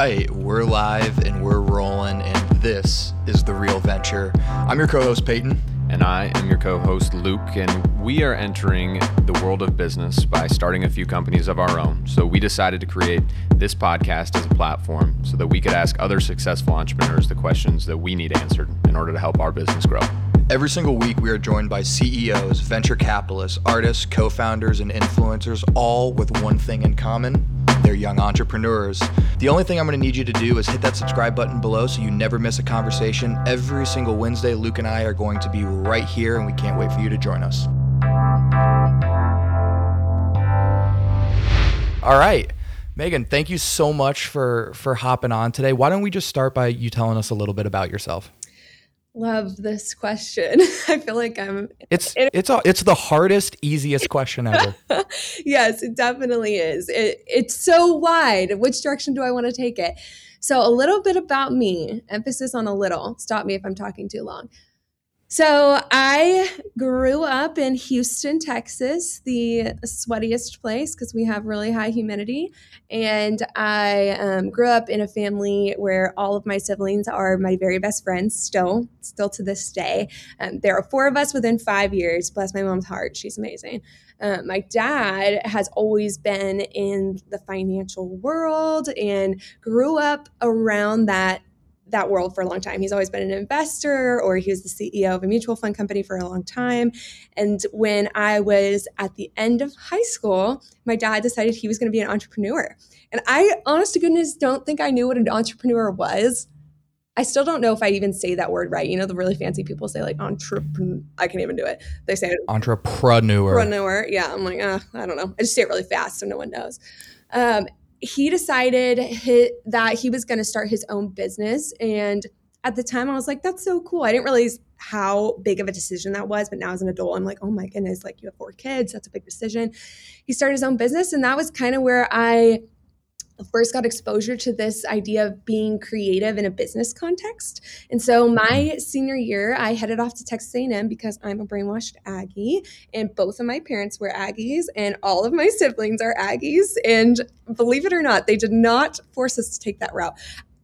right, we're live and we're rolling, and this is The Real Venture. I'm your co host, Peyton. And I am your co host, Luke, and we are entering the world of business by starting a few companies of our own. So we decided to create this podcast as a platform so that we could ask other successful entrepreneurs the questions that we need answered in order to help our business grow. Every single week, we are joined by CEOs, venture capitalists, artists, co founders, and influencers, all with one thing in common they're young entrepreneurs. The only thing I'm going to need you to do is hit that subscribe button below so you never miss a conversation. Every single Wednesday, Luke and I are going to be right here, and we can't wait for you to join us. All right. Megan, thank you so much for for hopping on today. Why don't we just start by you telling us a little bit about yourself? Love this question. I feel like I'm It's it's a, it's the hardest easiest question ever. yes, it definitely is. It, it's so wide. Which direction do I want to take it? So a little bit about me. Emphasis on a little. Stop me if I'm talking too long. So I grew up in Houston, Texas, the sweatiest place because we have really high humidity. And I um, grew up in a family where all of my siblings are my very best friends still, still to this day. Um, there are four of us within five years. Bless my mom's heart. She's amazing. Um, my dad has always been in the financial world and grew up around that that world for a long time. He's always been an investor or he was the CEO of a mutual fund company for a long time. And when I was at the end of high school, my dad decided he was going to be an entrepreneur. And I, honest to goodness, don't think I knew what an entrepreneur was. I still don't know if I even say that word right. You know, the really fancy people say like entrepreneur. I can't even do it. They say entrepreneur. Entrepreneur. Yeah. I'm like, uh, I don't know. I just say it really fast so no one knows. Um, he decided that he was going to start his own business. And at the time, I was like, that's so cool. I didn't realize how big of a decision that was. But now, as an adult, I'm like, oh my goodness, like you have four kids. That's a big decision. He started his own business. And that was kind of where I first got exposure to this idea of being creative in a business context. And so my senior year, I headed off to Texas A&M because I'm a brainwashed Aggie and both of my parents were Aggies and all of my siblings are Aggies and believe it or not, they did not force us to take that route.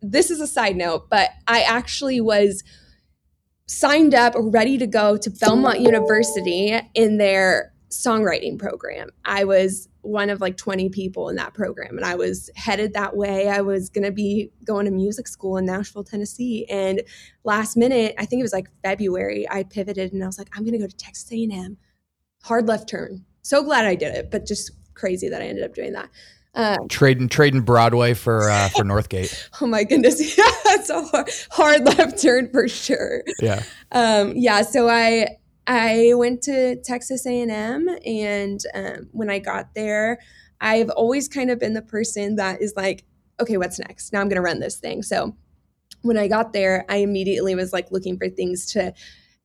This is a side note, but I actually was signed up ready to go to Belmont University in their songwriting program. I was one of like 20 people in that program and I was headed that way. I was going to be going to music school in Nashville, Tennessee and last minute, I think it was like February, I pivoted and I was like I'm going to go to Texas A&M. Hard left turn. So glad I did it, but just crazy that I ended up doing that. Um, trading trading Broadway for uh, for Northgate. oh my goodness, yeah, that's a hard, hard left turn for sure. Yeah, um, yeah. So I I went to Texas A&M, and um, when I got there, I've always kind of been the person that is like, okay, what's next? Now I'm going to run this thing. So when I got there, I immediately was like looking for things to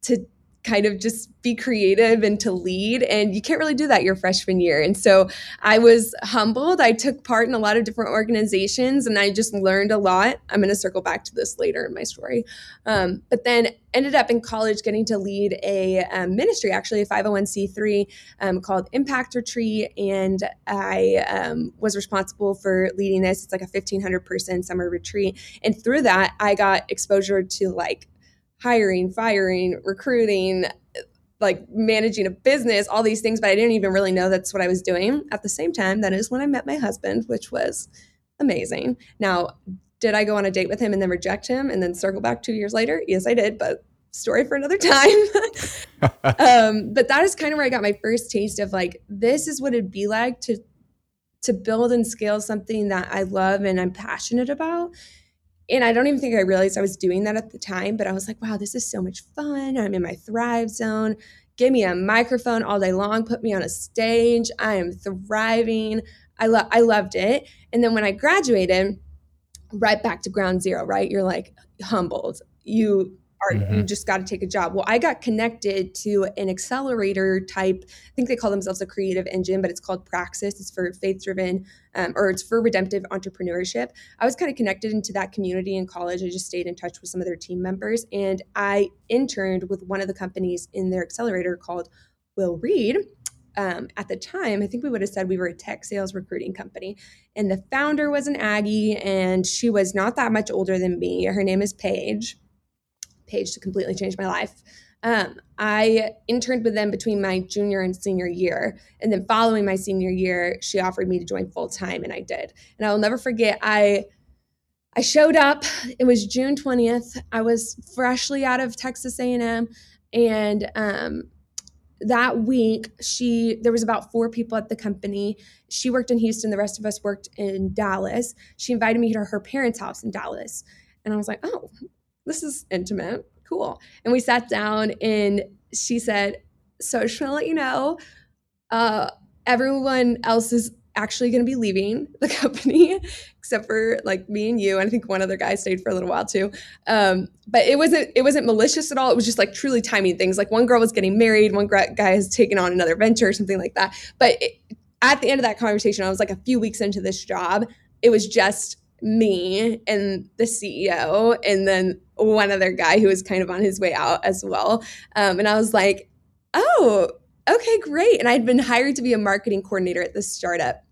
to kind of just be creative and to lead. And you can't really do that your freshman year. And so I was humbled. I took part in a lot of different organizations and I just learned a lot. I'm going to circle back to this later in my story. Um, but then ended up in college getting to lead a um, ministry, actually a 501c3 um, called Impact Retreat. And I um, was responsible for leading this. It's like a 1,500 person summer retreat. And through that, I got exposure to like hiring, firing, recruiting, like managing a business, all these things, but I didn't even really know that's what I was doing. At the same time, that is when I met my husband, which was amazing. Now, did I go on a date with him and then reject him and then circle back two years later? Yes, I did, but story for another time. um, but that is kind of where I got my first taste of like, this is what it'd be like to to build and scale something that I love and I'm passionate about and I don't even think I realized I was doing that at the time, but I was like, wow, this is so much fun. I'm in my thrive zone. Give me a microphone all day long, put me on a stage. I am thriving. I love I loved it. And then when I graduated, right back to ground zero, right? You're like humbled. You are mm-hmm. you just got to take a job. Well, I got connected to an accelerator type. I think they call themselves a creative engine, but it's called Praxis. It's for faith driven um, or it's for redemptive entrepreneurship. I was kind of connected into that community in college. I just stayed in touch with some of their team members, and I interned with one of the companies in their accelerator called Will Reed. um, at the time, I think we would have said we were a tech sales recruiting company. And the founder was an Aggie, and she was not that much older than me. Her name is Paige. Paige to completely change my life. Um, I interned with them between my junior and senior year. And then following my senior year, she offered me to join full time, and I did. And I will never forget, I I showed up. It was June 20th. I was freshly out of Texas A&M and um, that week she there was about four people at the company she worked in houston the rest of us worked in dallas she invited me to her parents house in dallas and i was like oh this is intimate cool. And we sat down and she said so just want to let you know uh, everyone else is actually going to be leaving the company except for like me and you and i think one other guy stayed for a little while too. Um, but it wasn't it wasn't malicious at all. It was just like truly timing things. Like one girl was getting married one guy has taken on another venture or something like that. But it, at the end of that conversation i was like a few weeks into this job it was just me and the ceo and then one other guy who was kind of on his way out as well um, and i was like oh okay, great. And I'd been hired to be a marketing coordinator at this startup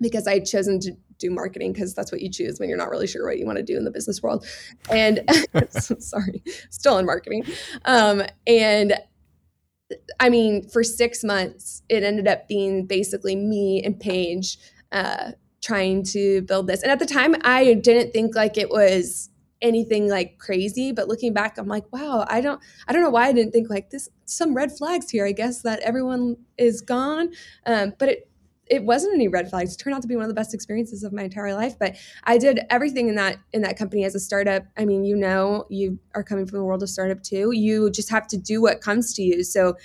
because I had chosen to do marketing because that's what you choose when you're not really sure what you want to do in the business world. And sorry, still in marketing. Um, and I mean, for six months, it ended up being basically me and Paige uh, trying to build this. And at the time, I didn't think like it was anything like crazy but looking back i'm like wow i don't i don't know why i didn't think like this some red flags here i guess that everyone is gone. Um, but it it wasn't any red flags. It turned out to be one of the best experiences of my entire life but i did everything in that in that company as a startup. I mean you know you are coming from the world of startup too. You just have to do what comes to you. So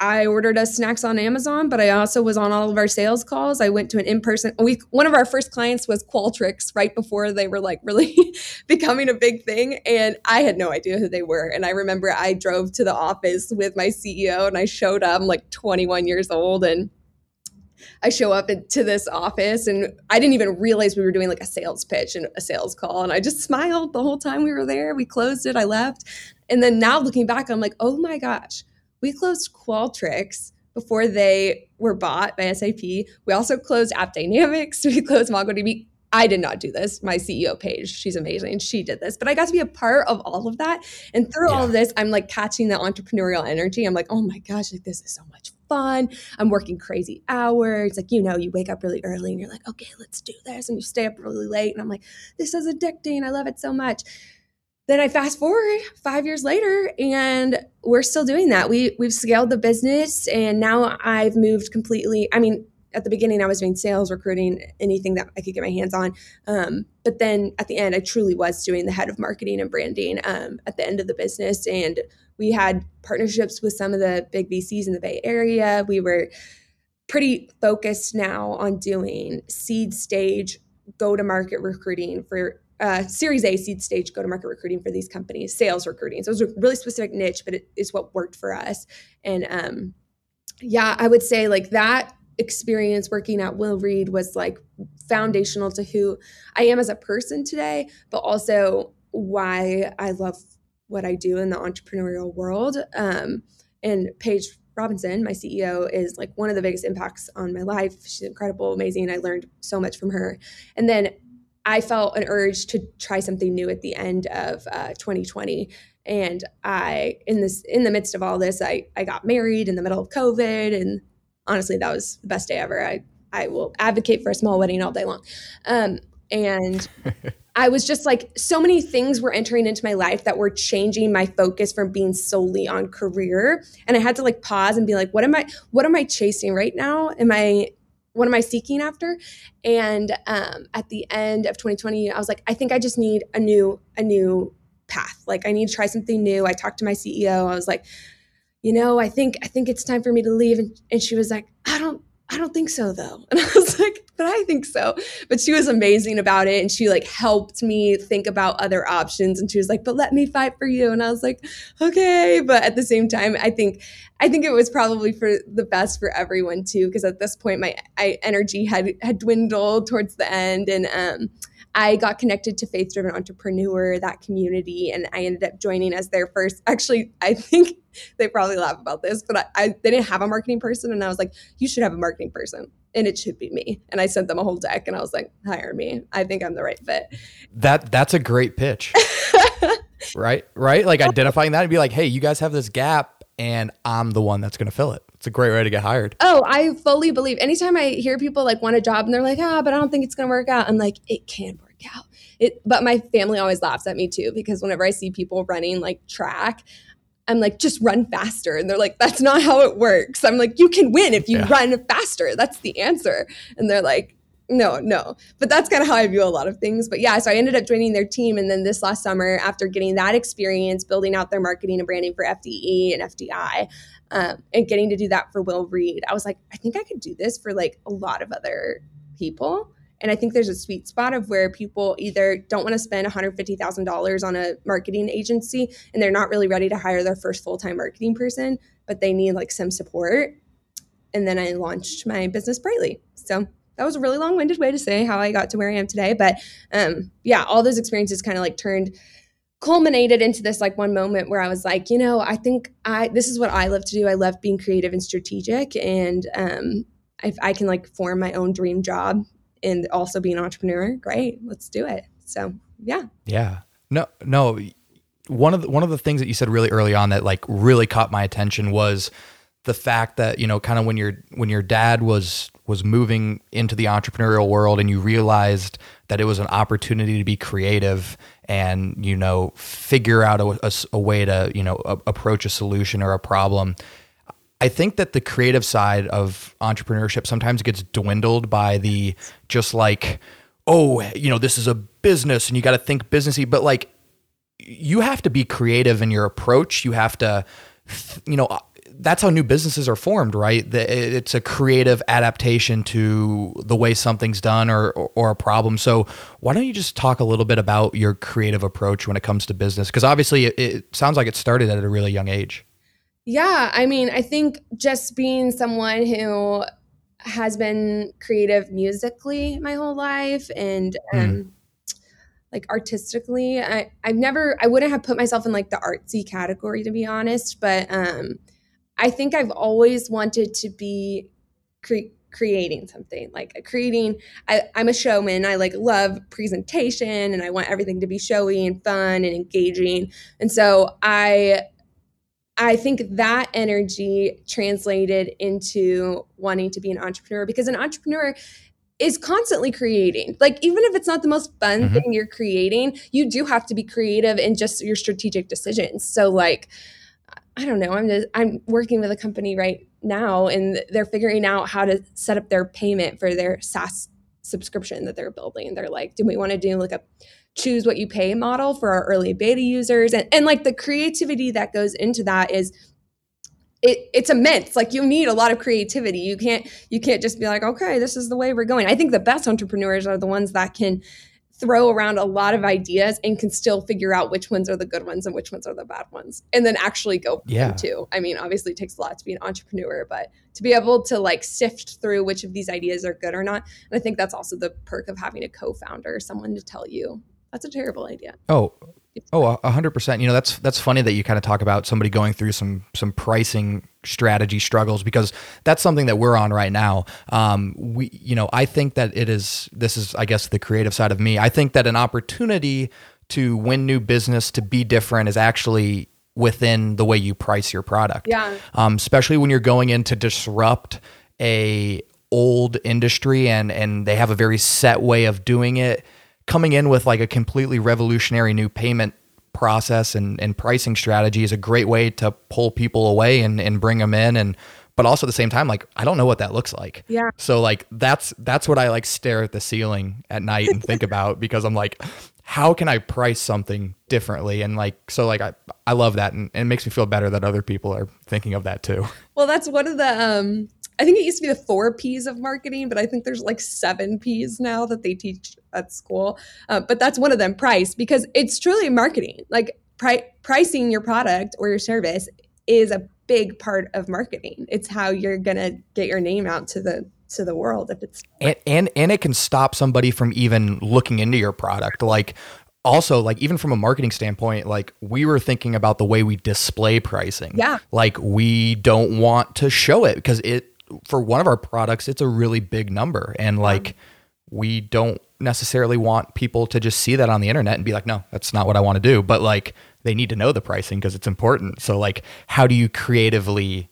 I ordered us snacks on Amazon, but I also was on all of our sales calls. I went to an in-person we one of our first clients was Qualtrics right before they were like really becoming a big thing and I had no idea who they were and I remember I drove to the office with my CEO and I showed up I'm like 21 years old and I show up to this office and I didn't even realize we were doing like a sales pitch and a sales call. And I just smiled the whole time we were there. We closed it, I left. And then now looking back, I'm like, oh my gosh, we closed Qualtrics before they were bought by SAP. We also closed AppDynamics. We closed MongoDB. I did not do this. My CEO Paige, she's amazing. She did this, but I got to be a part of all of that. And through yeah. all of this, I'm like catching the entrepreneurial energy. I'm like, oh my gosh, like this is so much fun. I'm working crazy hours. Like, you know, you wake up really early and you're like, okay, let's do this. And you stay up really late. And I'm like, this is addicting. I love it so much then I fast forward five years later and we're still doing that. We we've scaled the business and now I've moved completely. I mean, at the beginning I was doing sales, recruiting, anything that I could get my hands on. Um, but then at the end, I truly was doing the head of marketing and branding um, at the end of the business. And we had partnerships with some of the big VCs in the Bay Area. We were pretty focused now on doing seed stage go to market recruiting for uh, Series A seed stage go to market recruiting for these companies, sales recruiting. So it was a really specific niche, but it is what worked for us. And um, yeah, I would say like that experience working at Will Reed was like foundational to who I am as a person today, but also why I love what I do in the entrepreneurial world. Um, and Paige Robinson, my CEO, is like one of the biggest impacts on my life. She's incredible, amazing. I learned so much from her. And then I felt an urge to try something new at the end of uh, 2020. And I, in this, in the midst of all this, I, I got married in the middle of COVID, and honestly, that was the best day ever. I, I will advocate for a small wedding all day long. Um, and I was just like, so many things were entering into my life that were changing my focus from being solely on career. And I had to like pause and be like, what am I, what am I chasing right now? Am I, what am I seeking after? And um, at the end of 2020, I was like, I think I just need a new a new path. Like I need to try something new. I talked to my CEO. I was like, you know, I think I think it's time for me to leave. And, and she was like, I don't I don't think so though. And I was like, but I think so. But she was amazing about it. And she like helped me think about other options. And she was like, but let me fight for you. And I was like, okay. But at the same time, I think, I think it was probably for the best for everyone too. Cause at this point, my I, energy had, had dwindled towards the end. And, um, I got connected to Faith Driven Entrepreneur, that community, and I ended up joining as their first. Actually, I think they probably laugh about this, but I, I they didn't have a marketing person, and I was like, "You should have a marketing person." and it should be me. And I sent them a whole deck and I was like, hire me. I think I'm the right fit. That that's a great pitch. right? Right? Like identifying that and be like, hey, you guys have this gap and I'm the one that's gonna fill it. It's a great way to get hired. Oh, I fully believe anytime I hear people like want a job and they're like, ah, but I don't think it's gonna work out. I'm like, it can work out. It but my family always laughs at me too, because whenever I see people running like track, I'm like, just run faster. And they're like, that's not how it works. I'm like, you can win if you yeah. run faster. That's the answer. And they're like, no, no. But that's kind of how I view a lot of things. But yeah, so I ended up joining their team. And then this last summer, after getting that experience, building out their marketing and branding for FDE and FDI, um, and getting to do that for Will Reed, I was like, I think I could do this for like a lot of other people. And I think there's a sweet spot of where people either don't want to spend $150,000 on a marketing agency and they're not really ready to hire their first full time marketing person, but they need like some support. And then I launched my business Brightly. So that was a really long winded way to say how I got to where I am today. But um, yeah, all those experiences kind of like turned culminated into this like one moment where I was like, you know, I think I this is what I love to do. I love being creative and strategic, and um, if I can like form my own dream job and also be an entrepreneur, great, let's do it. So yeah. Yeah. No, no. One of the, one of the things that you said really early on that like really caught my attention was the fact that you know kind of when your when your dad was was moving into the entrepreneurial world and you realized that it was an opportunity to be creative and you know figure out a, a, a way to you know a, approach a solution or a problem I think that the creative side of entrepreneurship sometimes gets dwindled by the just like, oh, you know, this is a business and you got to think businessy, but like you have to be creative in your approach. You have to, you know, that's how new businesses are formed, right? It's a creative adaptation to the way something's done or, or, a problem. So why don't you just talk a little bit about your creative approach when it comes to business? Because obviously it sounds like it started at a really young age. Yeah, I mean, I think just being someone who has been creative musically my whole life and hmm. um, mm. like artistically, I, I've never, I wouldn't have put myself in like the artsy category to be honest, but um, I think I've always wanted to be cre- creating something like creating I, i'm a showman i like love presentation and i want everything to be showy and fun and engaging and so i I think that energy translated into wanting to be an entrepreneur because an entrepreneur is constantly creating. Like even if it's not the most fun mm-hmm. thing you're creating, you do have to be creative in just your strategic decisions. So like I don't know, I'm just I'm working with a company right now and they're figuring out how to set up their payment for their SaaS subscription that they're building. They're like, do we want to do like a choose what you pay model for our early beta users? And, and like the creativity that goes into that is it, it's immense. Like you need a lot of creativity. You can't you can't just be like okay this is the way we're going. I think the best entrepreneurs are the ones that can throw around a lot of ideas and can still figure out which ones are the good ones and which ones are the bad ones and then actually go yeah too i mean obviously it takes a lot to be an entrepreneur but to be able to like sift through which of these ideas are good or not and i think that's also the perk of having a co-founder someone to tell you that's a terrible idea. Oh, oh, a hundred percent. You know, that's that's funny that you kind of talk about somebody going through some some pricing strategy struggles because that's something that we're on right now. Um, we, you know, I think that it is. This is, I guess, the creative side of me. I think that an opportunity to win new business to be different is actually within the way you price your product. Yeah. Um, especially when you're going in to disrupt a old industry and and they have a very set way of doing it coming in with like a completely revolutionary new payment process and, and pricing strategy is a great way to pull people away and, and bring them in. And but also at the same time like i don't know what that looks like. Yeah. So like that's that's what i like stare at the ceiling at night and think about because i'm like how can i price something differently? And like so like i, I love that. And, and it makes me feel better that other people are thinking of that too. Well that's one of the um I think it used to be the four P's of marketing, but I think there's like seven P's now that they teach at school. Uh, but that's one of them, price, because it's truly marketing. Like pri- pricing your product or your service is a big part of marketing. It's how you're gonna get your name out to the to the world if it's and, and and it can stop somebody from even looking into your product like also like even from a marketing standpoint like we were thinking about the way we display pricing Yeah. like we don't want to show it because it for one of our products it's a really big number. And like we don't necessarily want people to just see that on the internet and be like no that's not what i want to do. But like they need to know the pricing because it's important. So like how do you creatively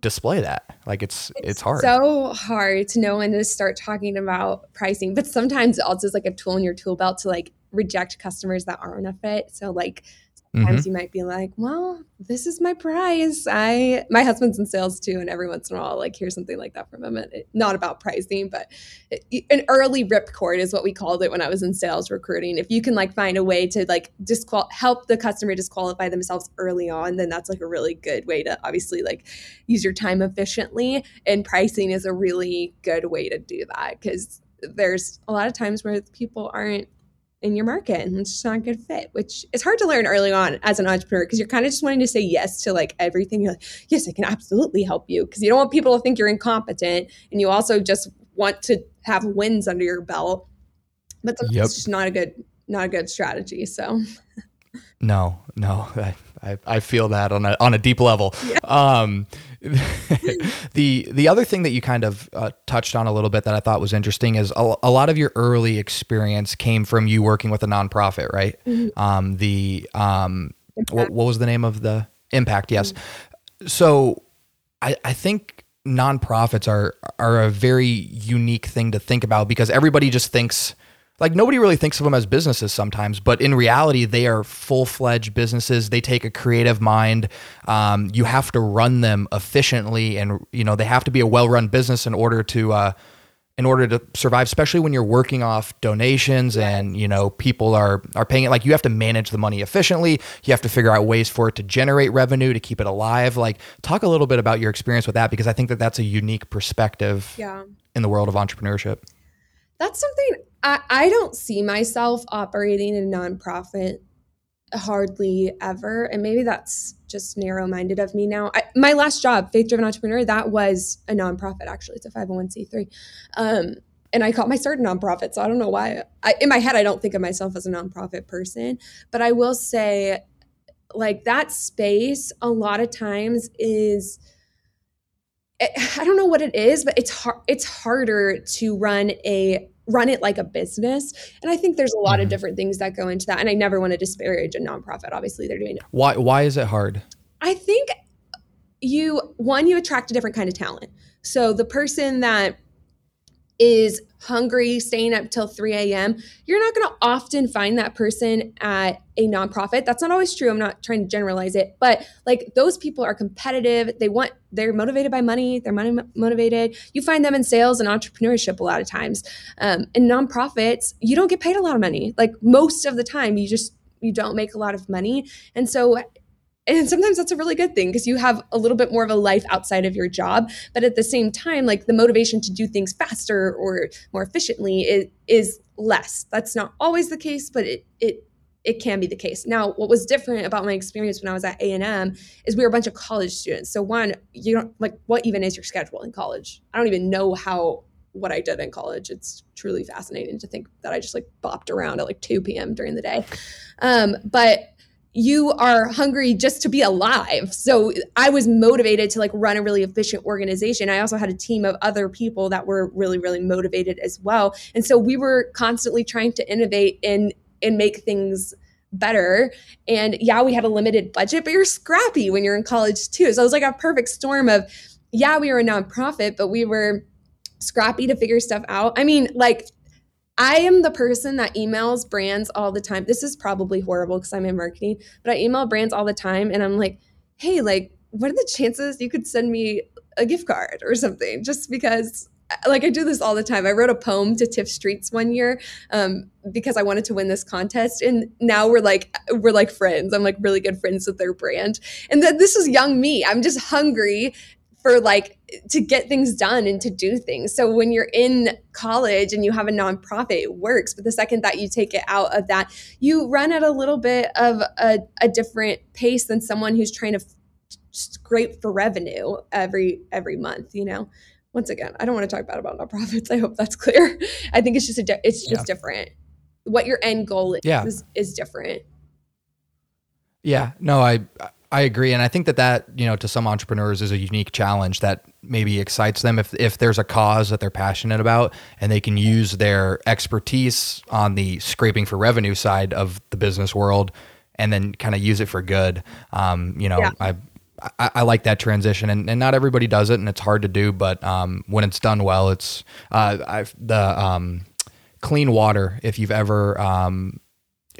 display that? Like it's it's, hard. so hard to know when to start talking about pricing but sometimes it also is like a tool in your tool belt to like reject customers that aren't a fit. So like sometimes mm-hmm. you might be like well this is my price. I my husband's in sales too and every once in a while like hear something like that from him and it, not about pricing but it, an early ripcord is what we called it when i was in sales recruiting. If you can like find a way to like disqual help the customer disqualify themselves early on then that's like a really good way to obviously like use your time efficiently and pricing is a really good way to do that because there's a lot of times where people aren't in your market and it's just not a good fit which is hard to learn early on as an entrepreneur because you're kind of just wanting to say yes to like everything. You're like yes i can absolutely help you because you don't want people to think you're incompetent and you also just want to have wins under your belt. But Yep. it's just not a good not a good strategy so. No, no, I, I, I feel that on a on a deep level. Um, the the other thing that you kind of uh, touched on a little bit that I thought was interesting is a, a lot of your early experience came from you working with a nonprofit, right? Um, the um, what, what was the name of the impact? Yes. So I, I think nonprofits are are a very unique thing to think about because everybody just thinks like nobody really thinks of them as businesses sometimes, but in reality, they are full fledged businesses. They take a creative mind. Um, you have to run them efficiently, and you know they have to be a well run business in order to uh, in order to survive. Especially when you're working off donations and you know people are are paying it. Like you have to manage the money efficiently. You have to figure out ways for it to generate revenue to keep it alive. Like talk a little bit about your experience with that because I think that that's a unique perspective yeah in the world of entrepreneurship. that's something I, I don't see myself operating a nonprofit hardly ever and maybe that's just narrow-minded of me now. I, my last job faith driven entrepreneur that was a nonprofit actually. It's a 501c3 um, and i caught my start nonprofit so i don't know why. I, in my head i don't think of myself as a nonprofit person but i will say like that space a lot of times is I don't know what it is, but it's hard. It's harder to run a run it like a business, and I think there's a lot of Mhm. different things that go into that. And I never want to disparage a nonprofit. Obviously, they're doing it. Why why is it hard? I think you one you attract a different kind of talent. So the person that is hungry, staying up till 3 a.m., you're not going to often find that person at a nonprofit. That's not always true. I'm not trying to generalize it, but like those people are competitive. They want, they're motivated by money, they're money motivated. You find them in sales and entrepreneurship a lot of times. Um, in nonprofits, you don't get paid a lot of money. Like most of the time, you just, you don't make a lot of money. And so and sometimes that's a really good thing because you have a little bit more of a life outside of your job. But at the same time like the motivation to do things faster or more efficiently is, is less. That's not always the case but it it it can be the case. Now what was different about my experience when i was at a&m is we were a bunch of college students. So one you don't like what even is your schedule in college? I don't even know how what i did in college. It's truly fascinating to think that i just like bopped around at like 2 p.m during the day. Um, but you are hungry just to be alive. So I was motivated to like run a really efficient organization. I also had a team of other people that were really, really motivated as well. And so we were constantly trying to innovate and and make things better. And yeah, we had a limited budget, but you're scrappy when you're in college too. So it was like a perfect storm of yeah, we were a nonprofit, but we were scrappy to figure stuff out. I mean, like I am the person that emails brands all the time. This is probably horrible because I'm in marketing, but I email brands all the time and I'm like, hey, like, what are the chances you could send me a gift card or something? Just because, like, I do this all the time. I wrote a poem to Tiff's Treats one year um, because I wanted to win this contest, and now we're like, we're like friends. I'm like really good friends with their brand, and that this is young me. I'm just hungry for like to get things done and to do things. So when you're in college and you have a nonprofit, it works. But the second that you take it out of that, you run at a little bit of a, a different pace than someone who's trying to scrape for revenue every every month. You know. once again, I don't want to talk bad about nonprofits. I hope that's clear. I think it's just a di- it's just yeah. different. What your end goal is, yeah. is is different. Yeah, no, I I agree, and I think that that you know to some entrepreneurs is a unique challenge that maybe excites them if if there's a cause that they're passionate about and they can use their expertise on the scraping for revenue side of the business world and then kind of use it for good. Um, you know, yeah. I I, I, like that transition, and, and not everybody does it, and it's hard to do. But um, when it's done well, it's uh, I've, the um, clean water. If you've ever um,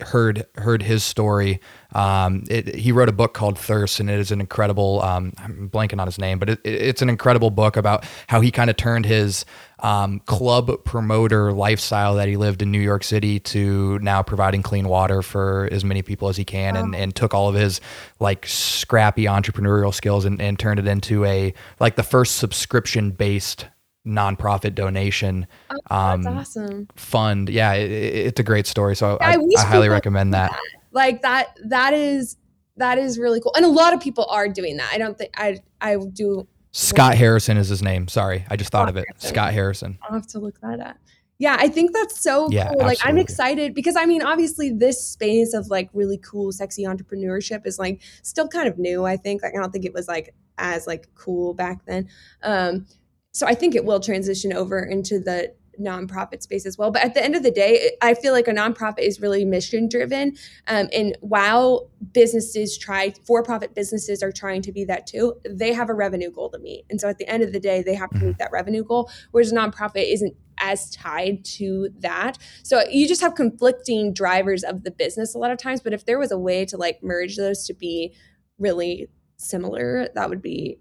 heard heard his story. Um, it, he wrote a book called Thirst, and it is an incredible. Um, I'm blanking on his name, but it, it's an incredible book about how he kind of turned his um, club promoter lifestyle that he lived in New York City to now providing clean water for as many people as he can, wow. and, and took all of his like scrappy entrepreneurial skills and, and turned it into a like the first subscription based nonprofit donation oh, um, awesome. fund. Yeah, it, it's a great story. So I, I, I highly recommend that. that. Like that, that is that is really cool, and a lot of people are doing that. I don't think I I do. Scott Harrison is his name. Sorry, I just thought Scott of it. Harrison. Scott Harrison. I'll have to look that up. Yeah, I think that's so yeah, cool. Like I'm excited because I mean, obviously this space of like really cool, sexy entrepreneurship is like still kind of new. I think like I don't think it was like as like cool back then. Um, so I think it will transition over into the nonprofit space as well. But at the end of the day, I feel like a nonprofit is really mission driven. Um, and while businesses try, for profit businesses are trying to be that too, they have a revenue goal to meet. And so at the end of the day, they have to meet mm-hmm. that revenue goal, whereas a nonprofit isn't as tied to that. So you just have conflicting drivers of the business a lot of times. But if there was a way to like merge those to be really similar, that would be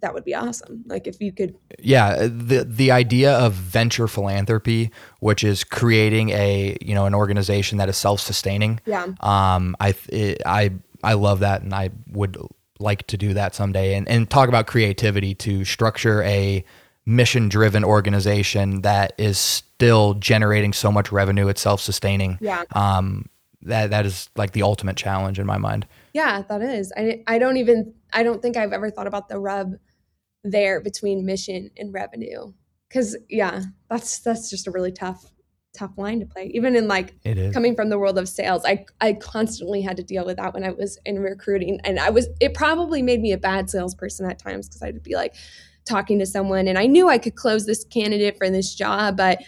that would be awesome. Like if you could Yeah, the the idea of venture philanthropy, which is creating a, you know, an organization that is self-sustaining. Yeah. Um I it, I I love that and I would like to do that someday and and talk about creativity to structure a mission driven organization that is still generating so much revenue it's self-sustaining. Yeah. Um that that is like the ultimate challenge in my mind. Yeah, that is. I I don't even I don't think I've ever thought about the rub there between mission and revenue. Because yeah that's that's just a really tough tough line to play. Even in like coming from the world of sales i i constantly had to deal with that when i was in recruiting. And i was it probably made me a bad salesperson at times because i'd be like talking to someone and i knew i could close this candidate for this job but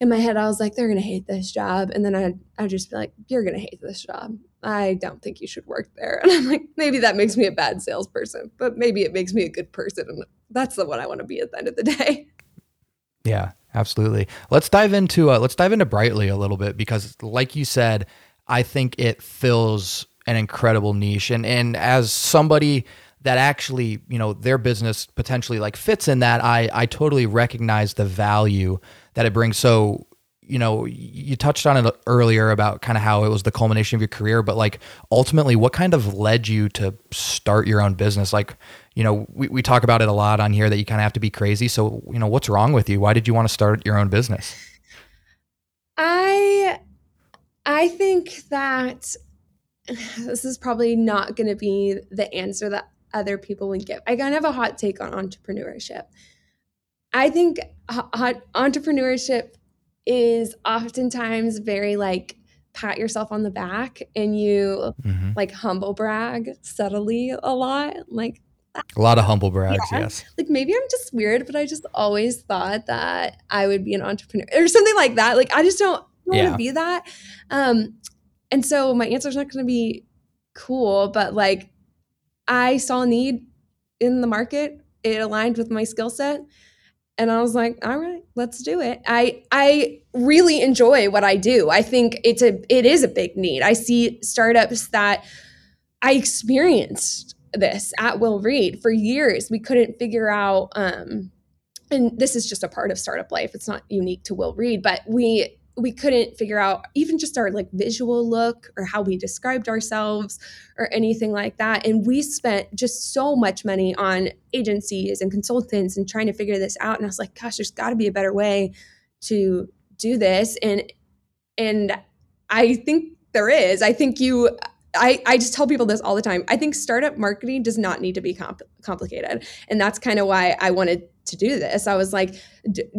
in my head i was like they're gonna hate this job. And then i'd, I'd just be like you're gonna hate this job I don't think you should work there. And I'm like, maybe that makes me a bad salesperson, but maybe it makes me a good person. And that's the one I want to be at the end of the day. Yeah, absolutely. Let's dive into uh, let's dive into Brightly a little bit because, like you said, I think it fills an incredible niche. And and as somebody that actually, you know, their business potentially like fits in that, I I totally recognize the value that it brings. So you know, you touched on it earlier about kind of how it was the culmination of your career, but like ultimately, what kind of led you to start your own business? Like, you know, we, we talk about it a lot on here that you kind of have to be crazy. So, you know, what's wrong with you? Why did you want to start your own business? I, I think that this is probably not going to be the answer that other people would give. I kind of have a hot take on entrepreneurship. I think hot entrepreneurship is oftentimes very like pat yourself on the back and you mm-hmm. like humble brag subtly a lot like a lot of humble brags yeah. yes like maybe i'm just weird but i just always thought that i would be an entrepreneur or something like that like i just don't, don't yeah. want to be that um and so my answer is not going to be cool but like i saw a need in the market it aligned with my skill set and I was like, all right, let's do it. I I really enjoy what I do. I think it's a it is a big need. I see startups that I experienced this at Will Reed for years. We couldn't figure out um and this is just a part of startup life. It's not unique to Will Reed, but we we couldn't figure out even just our like visual look or how we described ourselves or anything like that. And we spent just so much money on agencies and consultants and trying to figure this out. And i was like gosh there's got to be a better way to do this. And and i think there is. I think you I, I just tell people this all the time. I think startup marketing does not need to be comp- complicated. And that's kind of why I wanted to do this. I was like,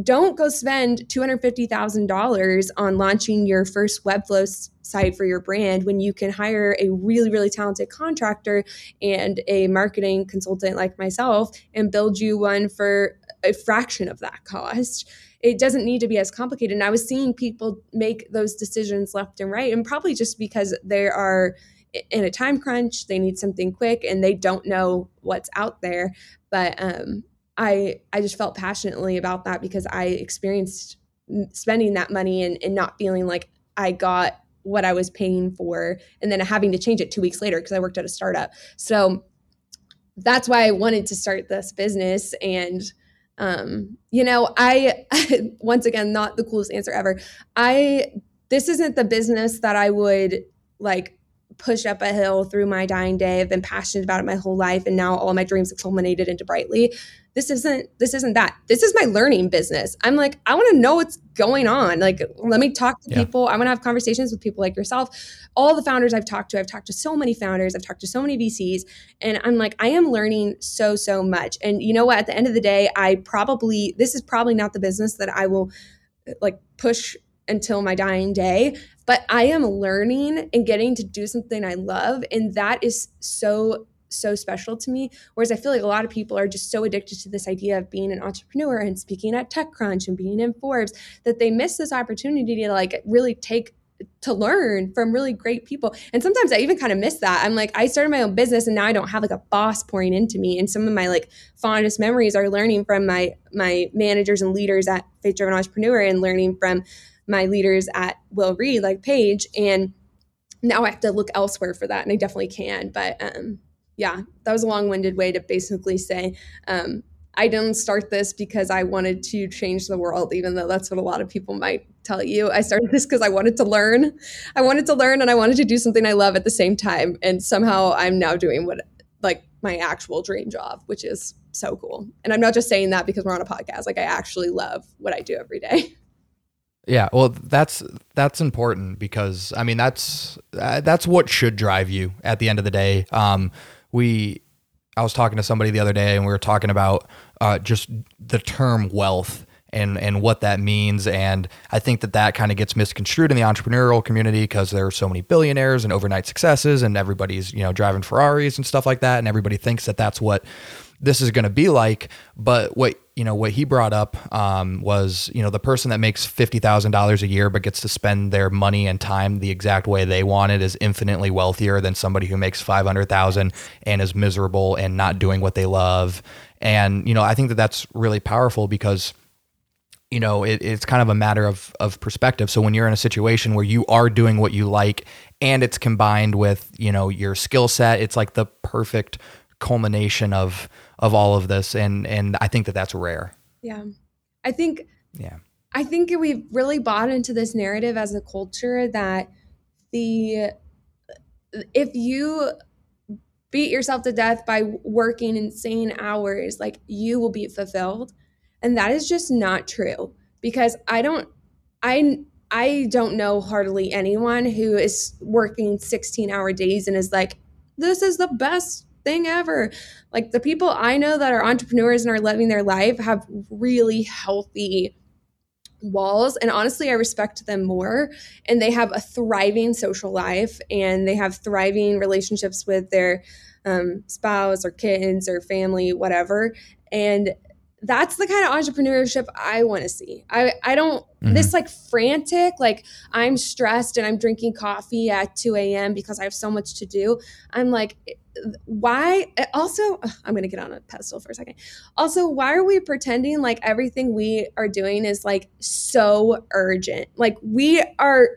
don't go spend $250,000 on launching your first Webflow site for your brand when you can hire a really, really talented contractor and a marketing consultant like myself and build you one for a fraction of that cost. It doesn't need to be as complicated. And I was seeing people make those decisions left and right, and probably just because there are in a time crunch, they need something quick, and they don't know what's out there. But um, I I just felt passionately about that because I experienced spending that money and, and not feeling like I got what I was paying for and then having to change it two weeks later because I worked at a startup. So that's why I wanted to start this business. And, um, you know, I, once again, not the coolest answer ever. I, this isn't the business that I would like push up a hill through my dying day. I've been passionate about it my whole life. And now all my dreams have culminated into Brightly this isn't this isn't that this is my learning business i'm like i want to know what's going on like let me talk to yeah. people i want to have conversations with people like yourself all the founders i've talked to i've talked to so many founders i've talked to so many vcs and i'm like i am learning so so much and you know what at the end of the day i probably this is probably not the business that i will like push until my dying day but i am learning and getting to do something i love and that is so so special to me. Whereas I feel like a lot of people are just so addicted to this idea of being an entrepreneur and speaking at TechCrunch and being in Forbes that they miss this opportunity to like really take to learn from really great people. And sometimes I even kind of miss that. I'm like, I started my own business and now I don't have like a boss pouring into me. And some of my like fondest memories are learning from my my managers and leaders at Faith Driven Entrepreneur and learning from my leaders at Will Reed, like Paige. And now I have to look elsewhere for that. And I definitely can. But um yeah, that was a long winded way to basically say, um, I didn't start this because I wanted to change the world, even though that's what a lot of people might tell you. I started this because I wanted to learn. I wanted to learn and I wanted to do something I love at the same time. And somehow I'm now doing what, like, my actual dream job, which is so cool. And I'm not just saying that because we're on a podcast. Like, I actually love what I do every day. Yeah, well, that's that's important because I mean that's uh, that's what should drive you at the end of the day. Um, we I was talking to somebody the other day and we were talking about uh, just the term wealth and and what that means and I think that that kind of gets misconstrued in the entrepreneurial community because there are so many billionaires and overnight successes and everybody's you know driving Ferraris and stuff like that and everybody thinks that that's what this is going to be like but what you know what he brought up um, was you know the person that makes fifty thousand dollars a year but gets to spend their money and time the exact way they want it is infinitely wealthier than somebody who makes five hundred thousand and is miserable and not doing what they love. And you know I think that that's really powerful because you know it, it's kind of a matter of of perspective. So when you're in a situation where you are doing what you like and it's combined with you know your skill set, it's like the perfect culmination of of all of this and and I think that that's rare. Yeah. I think yeah. I think we've really bought into this narrative as a culture that the if you beat yourself to death by working insane hours, like you will be fulfilled. And that is just not true because I don't I I don't know hardly anyone who is working 16 hour days and is like this is the best thing ever. Like the people I know that are entrepreneurs and are living their life have really healthy walls and honestly I respect them more and they have a thriving social life and they have thriving relationships with their um, spouse or kids or family whatever and that's the kind of entrepreneurship I want to see. I, I don't, mm-hmm. this like frantic, like I'm stressed and I'm drinking coffee at 2 a.m. because I have so much to do. I'm like, why also i'm going to get on a pedestal for a second also why are we pretending like everything we are doing is like so urgent like we are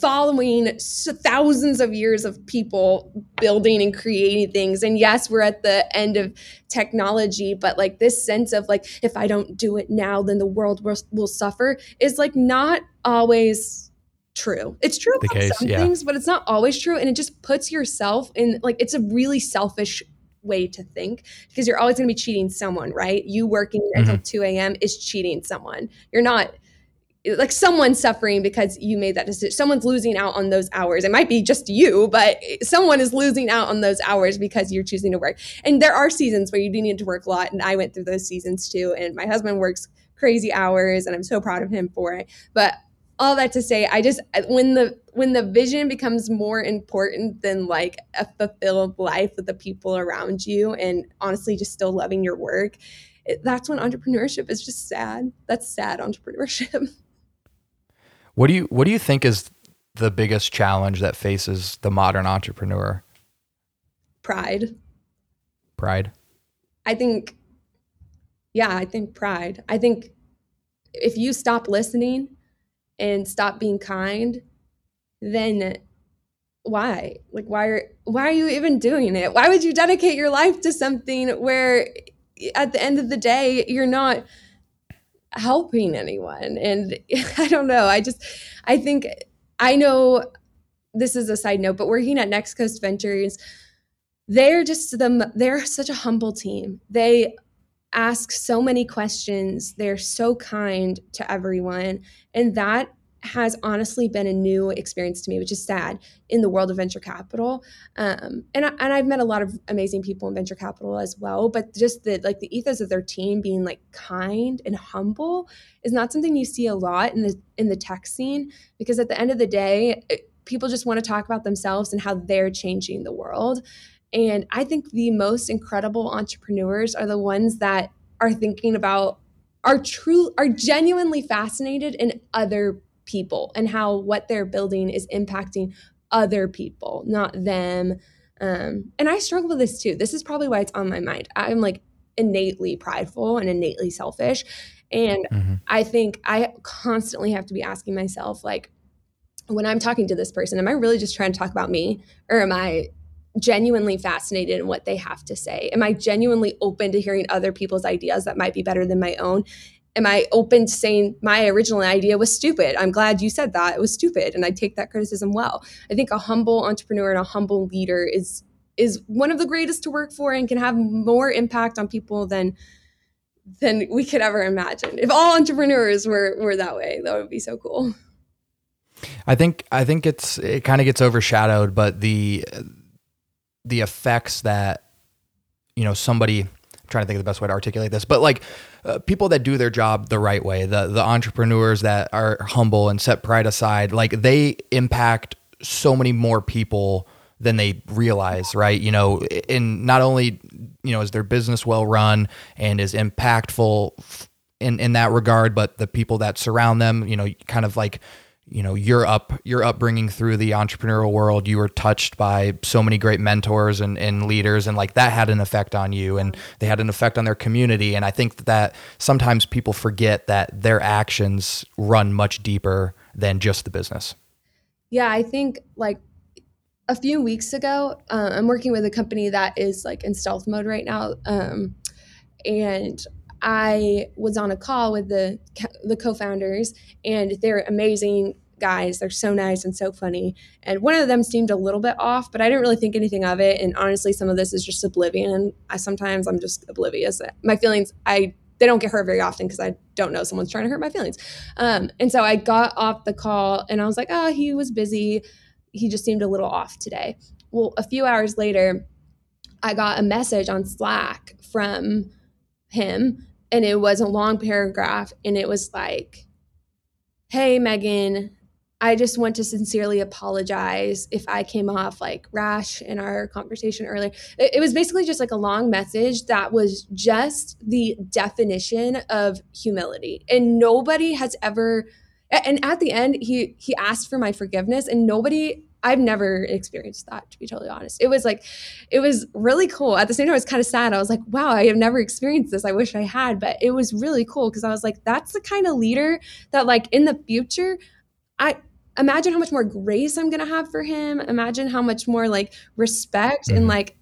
following thousands of years of people building and creating things and yes we're at the end of technology but like this sense of like if i don't do it now then the world will, will suffer is like not always true. It's true the case, some yeah. things, but it's not always true. And it just puts yourself in like it's a really selfish way to think because you're always going to be cheating someone, right? You working mm-hmm. until 2 a.m. is cheating someone. You're not like someone's suffering because you made that decision. Someone's losing out on those hours. It might be just you, but someone is losing out on those hours because you're choosing to work. And there are seasons where you do need to work a lot. And I went through those seasons too. And my husband works crazy hours and I'm so proud of him for it. But all that to say, I just when the when the vision becomes more important than like a fulfilled life with the people around you and honestly just still loving your work, it, that's when entrepreneurship is just sad. That's sad entrepreneurship. What do you what do you think is the biggest challenge that faces the modern entrepreneur? Pride. Pride. I think yeah, I think pride. I think if you stop listening and stop being kind, then why? Like why are why are you even doing it? Why would you dedicate your life to something where at the end of the day you're not helping anyone. And I don't know. I just, I think, I know this is a side note, but working at Next Coast Ventures, they're just them, they're such a humble team. They ask so many questions. They're so kind to everyone. And that has honestly been a new experience to me, which is sad in the world of venture capital. Um, and, I, and I've met a lot of amazing people in venture capital as well, but just the like the ethos of their team being like kind and humble is not something you see a lot in the in the tech scene because at the end of the day, it, people just want to talk about themselves and how they're changing the world. And I think the most incredible entrepreneurs are the ones that are thinking about are true are genuinely fascinated in other people and how what they're building is impacting other people, not them. Um, and I struggle with this too. This is probably why it's on my mind. I'm like innately prideful and innately selfish. And mm-hmm. I think I constantly have to be asking myself, like, when I'm talking to this person, am I really just trying to talk about me? Or am I genuinely fascinated in what they have to say? Am I genuinely open to hearing other people's ideas that might be better than my own? Am I open to saying my original idea was stupid? I'm glad you said that. It was stupid. And I take that criticism well. I think a humble entrepreneur and a humble leader is is one of the greatest to work for and can have more impact on people than than we could ever imagine. If all entrepreneurs were were that way, that would be so cool. I think I think it's it kind of gets overshadowed, but the the effects that you know somebody trying to think of the best way to articulate this, but like uh, people that do their job the right way, the the entrepreneurs that are humble and set pride aside, like they impact so many more people than they realize, right? You know, and not only you know is their business well run and is impactful in in that regard, but the people that surround them, you know, kind of like you know your up your upbringing through the entrepreneurial world you were touched by so many great mentors and, and leaders and like that had an effect on you and they had an effect on their community and i think that sometimes people forget that their actions run much deeper than just the business. Yeah i think like a few weeks ago uh, i'm working with a company that is like in stealth mode right now um, and I was on a call with the the co-founders, and they're amazing guys. They're so nice and so funny. And one of them seemed a little bit off, but I didn't really think anything of it. And honestly, some of this is just oblivion. I sometimes I'm just oblivious. My feelings, I they don't get hurt very often because I don't know someone's trying to hurt my feelings. Um, and so I got off the call and I was like, oh, he was busy. He just seemed a little off today. Well, a few hours later, I got a message on Slack from him and it was a long paragraph and it was like hey megan i just want to sincerely apologize if i came off like rash in our conversation earlier. It, it was basically just like a long message that was just the definition of humility. And nobody has ever and at the end he he asked for my forgiveness and nobody I've never experienced that to be totally honest. It was like, it was really cool. At the same time, it was kind of sad. I was like, wow, I have never experienced this. I wish I had, but it was really cool because I was like, that's the kind of leader that, like, in the future, I imagine how much more grace I'm gonna have for him. Imagine how much more like respect mm-hmm. and like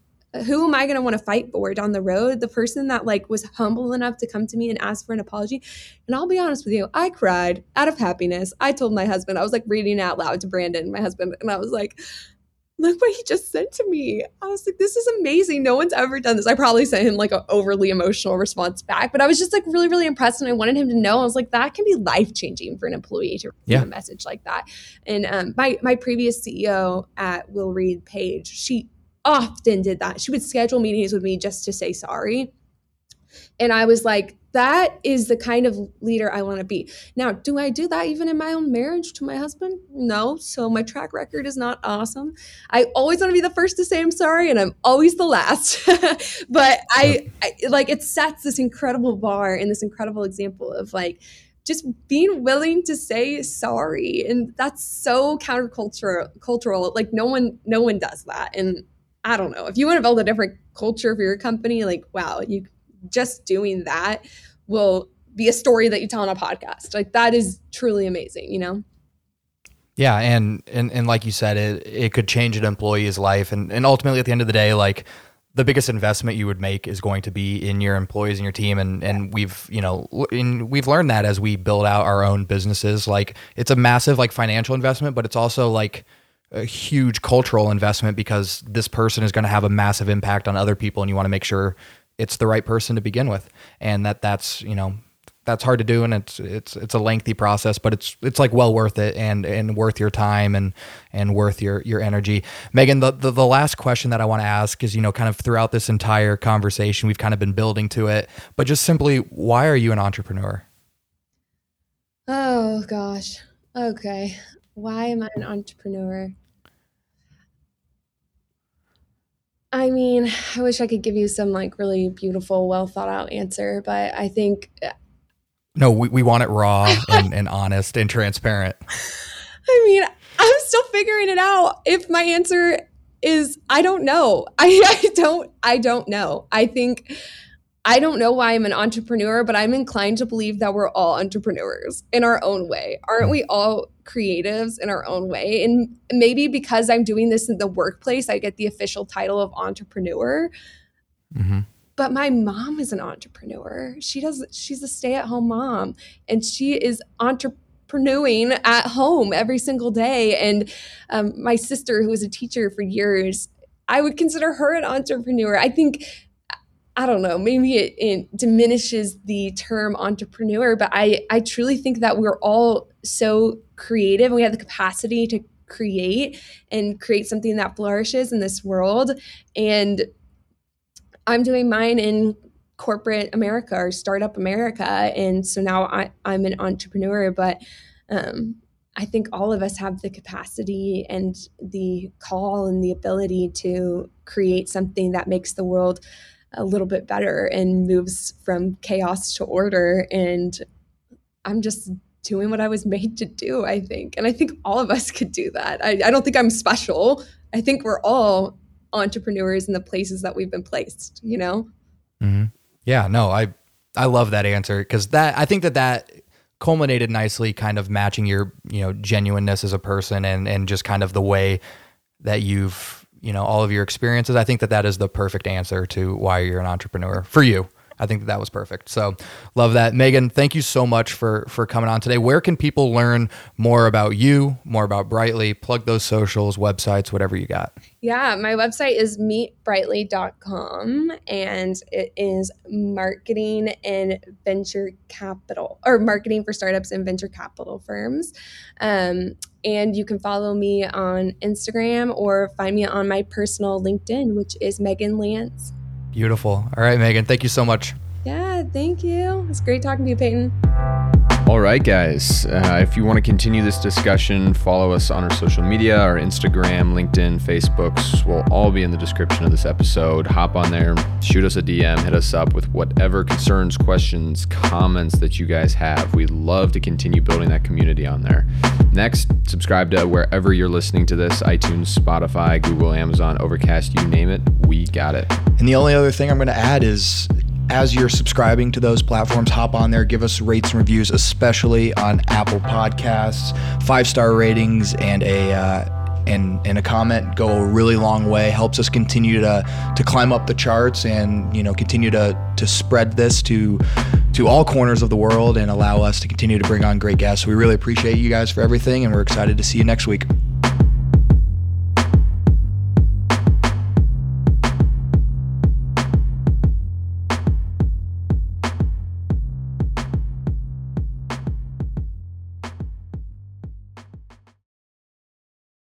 who am I going to want to fight for down the road? The person that like was humble enough to come to me and ask for an apology. And I'll be honest with you, I cried out of happiness. I told my husband, I was like reading out loud to Brandon, my husband, and I was like, look what he just said to me. I was like, this is amazing. No one's ever done this. I probably sent him like an overly emotional response back, but I was just like really, really impressed. And I wanted him to know, I was like, that can be life changing for an employee to receive yeah. a message like that. And um, my, my previous CEO at Will Reed Page, she often did that. She would schedule meetings with me just to say sorry. And I was like, that is the kind of leader I want to be. Now, do I do that even in my own marriage to my husband? No. So my track record is not awesome. I always want to be the first to say I'm sorry, and I'm always the last. but I, I like it sets this incredible bar and this incredible example of like just being willing to say sorry and that's so countercultural cultural like no one no one does that and i don't know if you want to build a different culture for your company like wow you just doing that will be a story that you tell on a podcast. Like that is truly amazing, you know? Yeah, and and and like you said, it it could change an employee's life, and and ultimately at the end of the day, like the biggest investment you would make is going to be in your employees and your team, and and we've you know in, we've learned that as we build out our own businesses, like it's a massive like financial investment, but it's also like a huge cultural investment because this person is going to have a massive impact on other people, and you want to make sure it's the right person to begin with, and that that's you know that's hard to do and it's it's it's a lengthy process but it's it's like well worth it and and worth your time and and worth your your energy. Megan the the, the last question that i want to ask is you know kind of throughout this entire conversation we've kind of been building to it but just simply why are you an entrepreneur? Oh gosh. Okay. Why am i an entrepreneur I mean, I wish I could give you some like really beautiful, well thought out answer, but I think. Uh, no, we, we want it raw and, and honest and transparent. I mean, I'm still figuring it out. If my answer is I don't know. I, I don't I don't know. I think I don't know why I'm an entrepreneur, but I'm inclined to believe that we're all entrepreneurs in our own way. Aren't we all creatives in our own way? And maybe because I'm doing this in the workplace, I get the official title of entrepreneur. Mm-hmm. But my mom is an entrepreneur. She does, she's a stay at home mom and she is entrepreneuring at home every single day. And um, my sister, who was a teacher for years, I would consider her an entrepreneur. I think I don't know, maybe it, it, diminishes the term entrepreneur, but I, I truly think that we're all so creative and we have the capacity to create and create something that flourishes in this world. And I'm doing mine in corporate America or startup America. And so now I, I'm an entrepreneur, but um, I think all of us have the capacity and the call and the ability to create something that makes the world a little bit better and moves from chaos to order. And I'm just doing what I was made to do, I think. And I think all of us could do that. I, I don't think I'm special. I think we're all entrepreneurs in the places that we've been placed, you know? Mm-hmm. Yeah, no, I, I love that answer because that, I think that that culminated nicely kind of matching your, you know, genuineness as a person and, and just kind of the way that you've you know all of your experiences i think that that is the perfect answer to why you're an entrepreneur for you I think that that was perfect. So love that. Megan, thank you so much for for coming on today. Where can people learn more about you, more about Brightly? Plug those socials, websites, whatever you got. Yeah, my website is meetbrightly.com and it is marketing and venture capital or marketing for startups and venture capital firms. Um, and you can follow me on Instagram or find me on my personal LinkedIn, which is Megan Lanz. Beautiful. All right, Megan, thank you so much. Yeah, thank you. It's great talking to you, Peyton. All right, guys. Uh, if you want to continue this discussion, follow us on our social media, our Instagram, LinkedIn, Facebooks will all be in the description of this episode. Hop on there, shoot us a DM, hit us up with whatever concerns, questions, comments that you guys have. We love to continue building that community on there. Next, subscribe to wherever you're listening to this iTunes, Spotify, Google, Amazon, Overcast, you name it. We got it. And the only other thing I'm going to add is as you're subscribing to those platforms, hop on there, give us rates and reviews, especially on Apple Podcasts. Five star ratings and a uh, and and a comment go a really long way. Helps us continue to to climb up the charts and you know continue to to spread this to to all corners of the world and allow us to continue to bring on great guests. We really appreciate you guys for everything, and we're excited to see you next week.